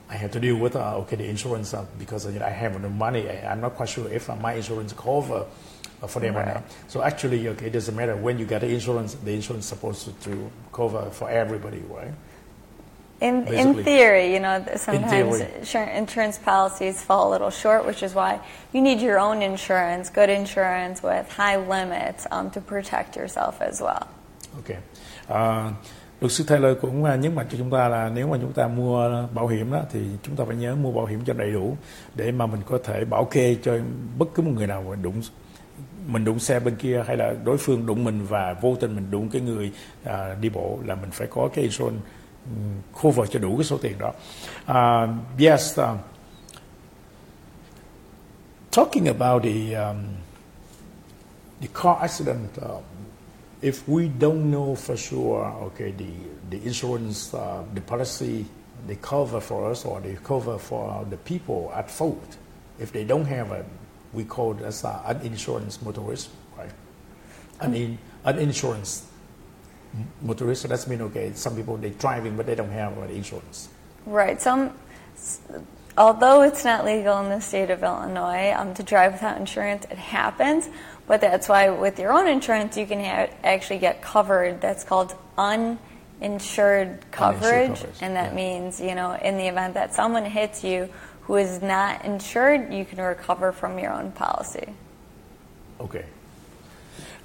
I have to deal with uh, okay the insurance uh, because you know, I have no money. I, I'm not quite sure if uh, my insurance cover uh, for them or not. So actually, okay, it doesn't matter when you get the insurance. The insurance is supposed to, to cover for everybody, right? In, Basically. in theory, you know, sometimes insurance policies fall a little short, which is why you need your own insurance, good insurance with high limits um, to protect yourself as well. Ok. À, luật sư Taylor cũng à, nhấn mạnh cho chúng ta là nếu mà chúng ta mua bảo hiểm đó thì chúng ta phải nhớ mua bảo hiểm cho đầy đủ để mà mình có thể bảo kê cho bất cứ một người nào mà đụng mình đụng xe bên kia hay là đối phương đụng mình và vô tình mình đụng cái người à, đi bộ là mình phải có cái insurance um, cover cho đủ cái số tiền đó. À, yes. um, talking about the um, the car accident, um, if we don't know for sure, okay, the the insurance, uh, the policy, they cover for us or they cover for the people at fault. If they don't have a, we call it as a uninsurance motorist, right? I mean, uninsurance m- motorist. So that's mean okay. Some people they driving but they don't have uh, insurance. Right. Some, although it's not legal in the state of Illinois um, to drive without insurance, it happens. But that's why with your own insurance, you can actually get covered. That's called uninsured coverage, coverage, and that yeah. means you know in the event that someone hits you who is not insured, you can recover from your own policy. Ok.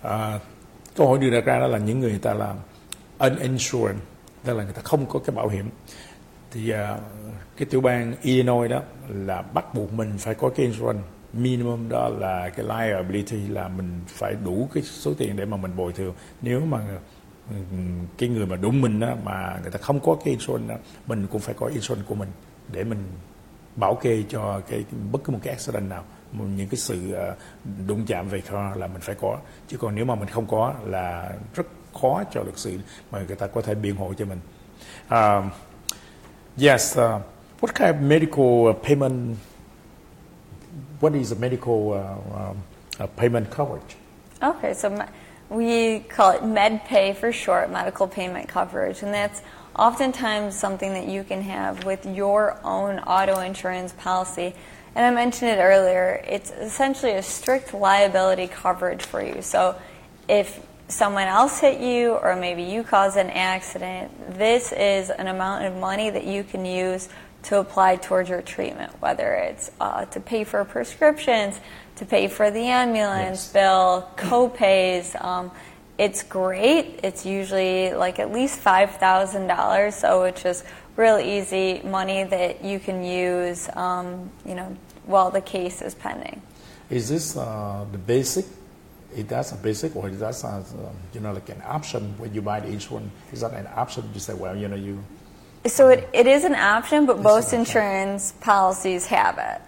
À, câu hỏi đưa ra ra đó là những người ta làm uninsured, tức là người ta không có cái bảo hiểm. Thì uh, cái tiểu bang Illinois đó là bắt buộc mình phải có cái insurance minimum đó là cái liability là mình phải đủ cái số tiền để mà mình bồi thường. Nếu mà cái người mà đúng mình đó mà người ta không có cái insurance đó, mình cũng phải có insurance của mình để mình bảo kê cho cái bất cứ một cái accident nào những cái sự ờ, đụng chạm về kho là mình phải có. Chứ còn nếu mà mình không có là rất khó cho luật sư mà người ta có thể biện hộ cho mình. Um, yes uh, what kind of medical ờ, payment what is the medical uh, um, uh, payment coverage? Okay, so we call it MedPay for short, medical payment coverage, and that's oftentimes something that you can have with your own auto insurance policy. And I mentioned it earlier, it's essentially a strict liability coverage for you. So if someone else hit you or maybe you caused an accident, this is an amount of money that you can use to apply towards your treatment, whether it's uh, to pay for prescriptions, to pay for the ambulance Yes. bill, co-pays. Um, it's great. It's usually like at least $5,000, so it's just real easy money that you can use, um, you know, while the case is pending. Is this uh, the basic? It does a basic, or it does, uh, you know, like an option when you buy the insurance? Is that an option? You say, well, you know, you So it, it is an option, but most insurance policies have it.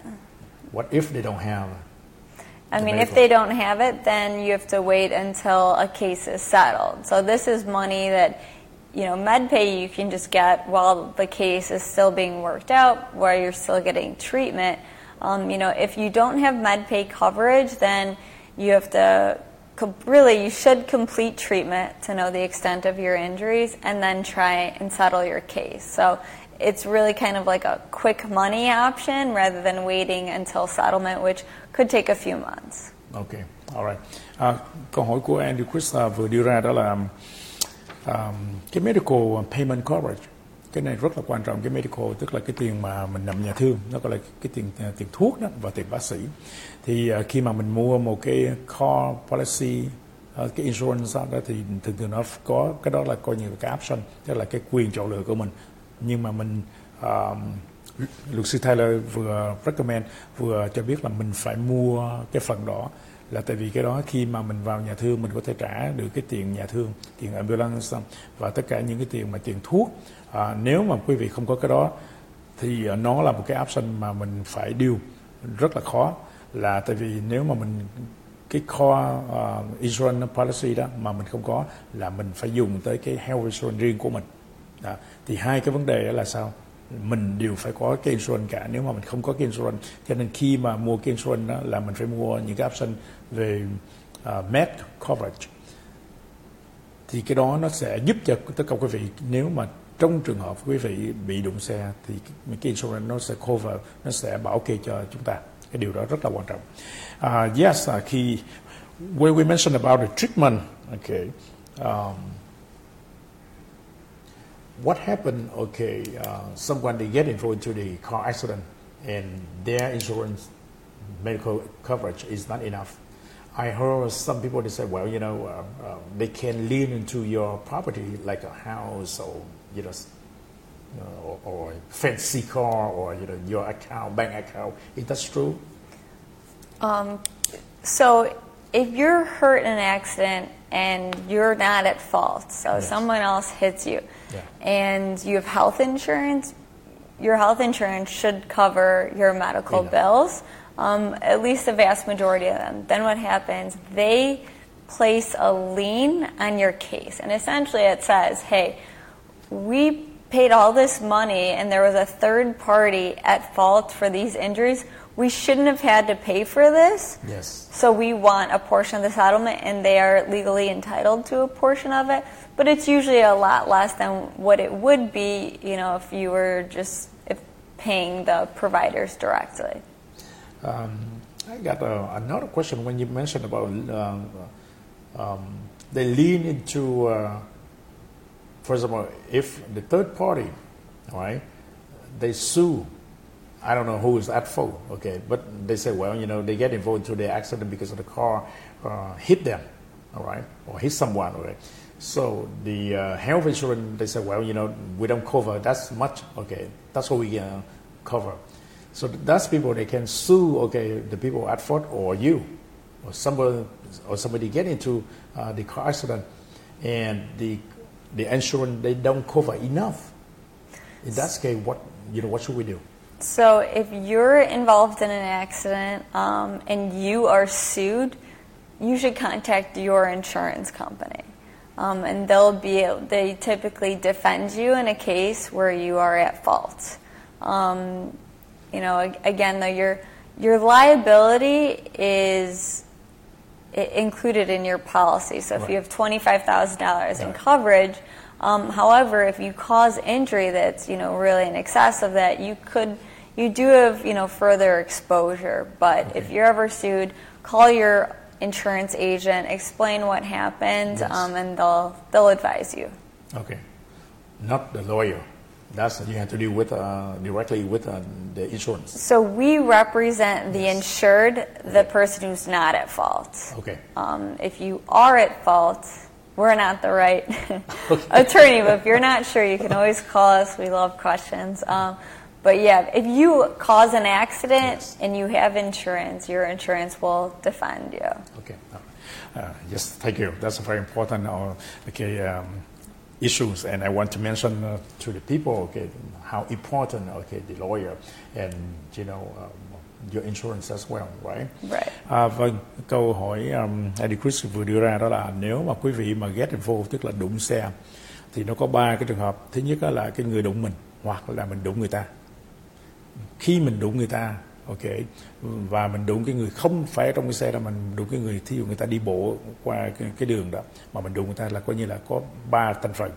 what if they don't have? It? I mean, if they don't have it, then you have to wait until a case is settled. So this is money that, you know, MedPay you can just get while the case is still being worked out, while you're still getting treatment. Um, you know, if you don't have MedPay coverage, then you have to really you should complete treatment to know the extent of your injuries, and then try and settle your case. So it's really kind of like a quick money option rather than waiting until settlement, which could take a few months. Ok, alright. À, câu hỏi của Andy Chris à, vừa đưa ra đó là um, cái medical payment coverage. Cái này rất là quan trọng. Cái medical tức là cái tiền mà mình nằm nhà thương, nó gọi là cái tiền à, tiền thuốc đó và tiền bác sĩ. Thì à, khi mà mình mua một cái car policy à, cái insurance đó thì thường thường nó có cái đó là coi như là cái option tức là cái quyền chọn lựa của mình nhưng mà mình uh, luật sư Taylor vừa recommend vừa cho biết là mình phải mua cái phần đó là tại vì cái đó khi mà mình vào nhà thương mình có thể trả được cái tiền nhà thương tiền ambulance và tất cả những cái tiền mà tiền thuốc à, nếu mà quý vị không có cái đó thì à, nó là một cái option mà mình phải deal rất là khó. Là tại vì nếu mà mình cái core uh, insurance policy đó mà mình không có là mình phải dùng tới cái health insurance riêng của mình. Đó. thì hai cái vấn đề đó là sao? Mình đều phải có cái insurance cả. Nếu mà mình không có cái insurance cho nên khi mà mua cái insurance đó là mình phải mua những cái option về uh, med coverage. Thì cái đó nó sẽ giúp cho tất cả quý vị nếu mà trong trường hợp quý vị bị đụng xe thì cái, insurance nó sẽ cover nó sẽ bảo kê cho chúng ta. Cái điều đó rất là quan trọng. Uh, yes uh, khi when we mentioned about the treatment okay um, what happened okay uh, someone they get involved into the car accident and their insurance medical coverage is not enough. I heard some people they say, well, you know, uh, uh, they can lean into your property like a house or you know, know, or, or a fancy car or you know your account, bank account. Is that true? Um, so if you're hurt in an accident and you're not at fault, so Yes. someone else hits you, Yeah. and you have health insurance, your health insurance should cover your medical Enough. bills, um, at least the vast majority of them. Then what happens? They place a lien on your case, and essentially it says, hey, we paid all this money and there was a third party at fault for these injuries. We shouldn't have had to pay for this. Yes. So we want a portion of the settlement and they are legally entitled to a portion of it. But it's usually a lot less than what it would be, you know, if you were just if paying the providers directly. Um, I got uh, another question when you mentioned about um, um, they lean into, uh, first of all, if the third party, right, they sue. I don't know who is at fault, okay, but they say, well, you know, they get involved into the accident because of the car uh, hit them, all right, or hit someone, all right. So the uh, health insurance, they say, well, you know, we don't cover that's much, okay, that's what we uh, cover. So that's people they can sue, okay, the people at fault or you, or somebody or somebody get into uh, the car accident, and the the insurance they don't cover enough. In that case, what you know, what should we do? So if you're involved in an accident um, and you are sued, you should contact your insurance company. Um, and they'll be they typically defend you in a case where you are at fault. Um, you know, again, though, your your liability is included in your policy. So if you have twenty-five thousand dollars in Right. coverage, um, however, if you cause injury that's you know really in excess of that, you could you do have you know further exposure. But if you're ever sued, call your insurance agent, explain what happened, Yes. um, and they'll they'll advise you. Okay, not the lawyer. That's you have to do with uh, directly with uh, the insurance. So we represent the insured, the person who's not at fault. Okay. Um, if you are at fault, we're not the right attorney, but if you're not sure, you can always call us. We love questions. Um, but yeah, if you cause an accident Yes. and you have insurance, your insurance will defend you. Okay. Uh, yes, thank you. That's very important uh, okay, um, issues, and I want to mention uh, to the people okay, how important okay, the lawyer and you know um, your insurance as well, right? Right. À, vâng, câu hỏi um, Eddie Chris vừa đưa ra đó là nếu mà quý vị mà get involved tức là đụng xe thì nó có ba cái trường hợp. Thứ nhất là cái người đụng mình hoặc là mình đụng người ta. Khi mình đụng người ta, ok, và mình đụng cái người không phải trong cái xe đó mình đụng cái người thí dụ người ta đi bộ qua cái, cái đường đó mà mình đụng người ta là coi như là có ba thành phần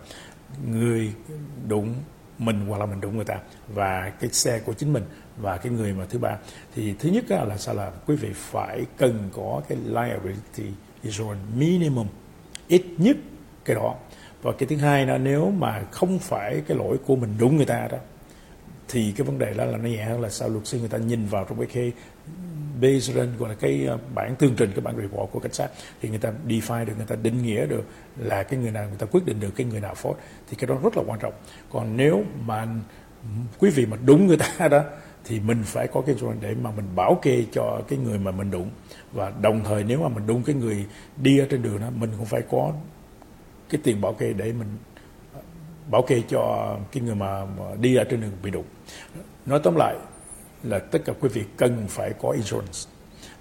người đụng mình hoặc là mình đụng người ta và cái xe của chính mình và cái người mà thứ ba. Thì thứ nhất là sao là quý vị phải cần có cái liability insurance minimum ít nhất cái đó. Và cái thứ hai là nếu mà không phải cái lỗi của mình đụng người ta đó thì cái vấn đề đó là nó nhẹ hơn là sao luật sư người ta nhìn vào trong cái cái based gọi là cái ờ, bản tương trình, cái bản report của cảnh sát, thì người ta define được, người ta định nghĩa được là cái người nào người ta quyết định được cái người nào fault, thì cái đó rất là quan trọng. Còn nếu mà quý vị mà đúng người ta đó, thì mình phải có cái insurance để mà mình bảo kê cho cái người mà mình đụng. Và đồng thời nếu mà mình đụng cái người đi ở trên đường đó, mình cũng phải có cái tiền bảo kê để mình bảo kê cho cái người mà, mà đi ở trên đường bị đụng. Nói tóm lại là tất cả quý vị cần phải có insurance.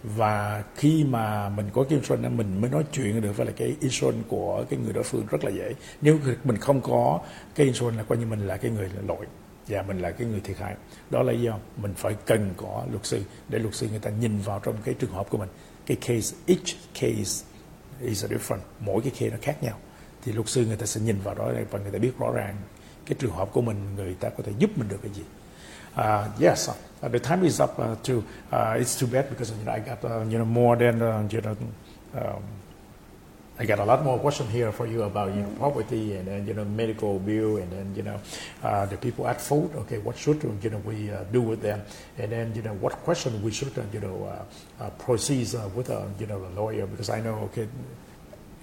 Và khi mà mình có cái insurance mình mới nói chuyện được với lại cái insurance của cái người đối phương rất là dễ. Nếu mình không có cái insurance là coi như mình là cái người lỗi và mình là cái người thiệt hại. Đó là do mình phải cần có luật sư để luật sư người ta nhìn vào trong cái trường hợp của mình. Cái case each case is a different. Mỗi cái case nó khác nhau thì luật sư người ta sẽ nhìn vào đó và người ta biết rõ ràng cái trường hợp của mình người ta có thể giúp mình được cái gì Uh, yes, uh, the time is up uh, too. Uh, it's too bad because you know I got uh, you know more than uh, you know. Um, I got a lot more question here for you about you know property and then you know medical bill and then you know uh, the people at fault. Okay, what should you know we uh, do with them, and then you know what question we should uh, you know uh, uh, proceed uh, with uh, you know the lawyer because I know okay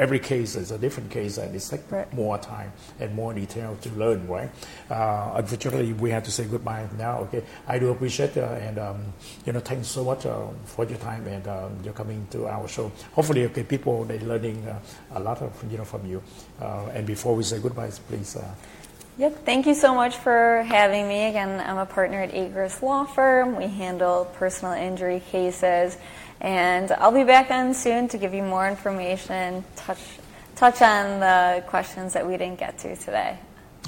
every case is a different case and it's take Right. more time and more detail to learn, right? Uh, unfortunately, we have to say goodbye now. Okay, I do appreciate uh, and um, you know thanks so much uh, for your time and um, you're coming to our show. Hopefully, okay, people they learning uh, a lot of you know from you. Uh, and before we say goodbye, please. Uh, Yep. Thank you so much for having me. Again, I'm a partner at Agruss Law Firm. We handle personal injury cases, and I'll be back on soon to give you more information, touch touch on the questions that we didn't get to today.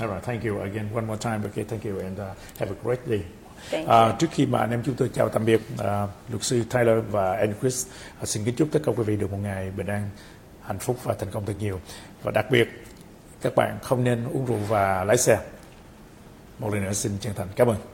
all right, thank you again one more time. Okay, thank you and uh, have a great day. Thank À, trước khi mà anh em chúng tôi chào tạm biệt à, luật sư Tyler và anh Chris à, xin kính chúc tất cả quý vị được một ngày bình an, hạnh phúc và thành công thật nhiều và đặc biệt các bạn không nên uống rượu và lái xe. Một lần nữa xin chân thành cảm ơn.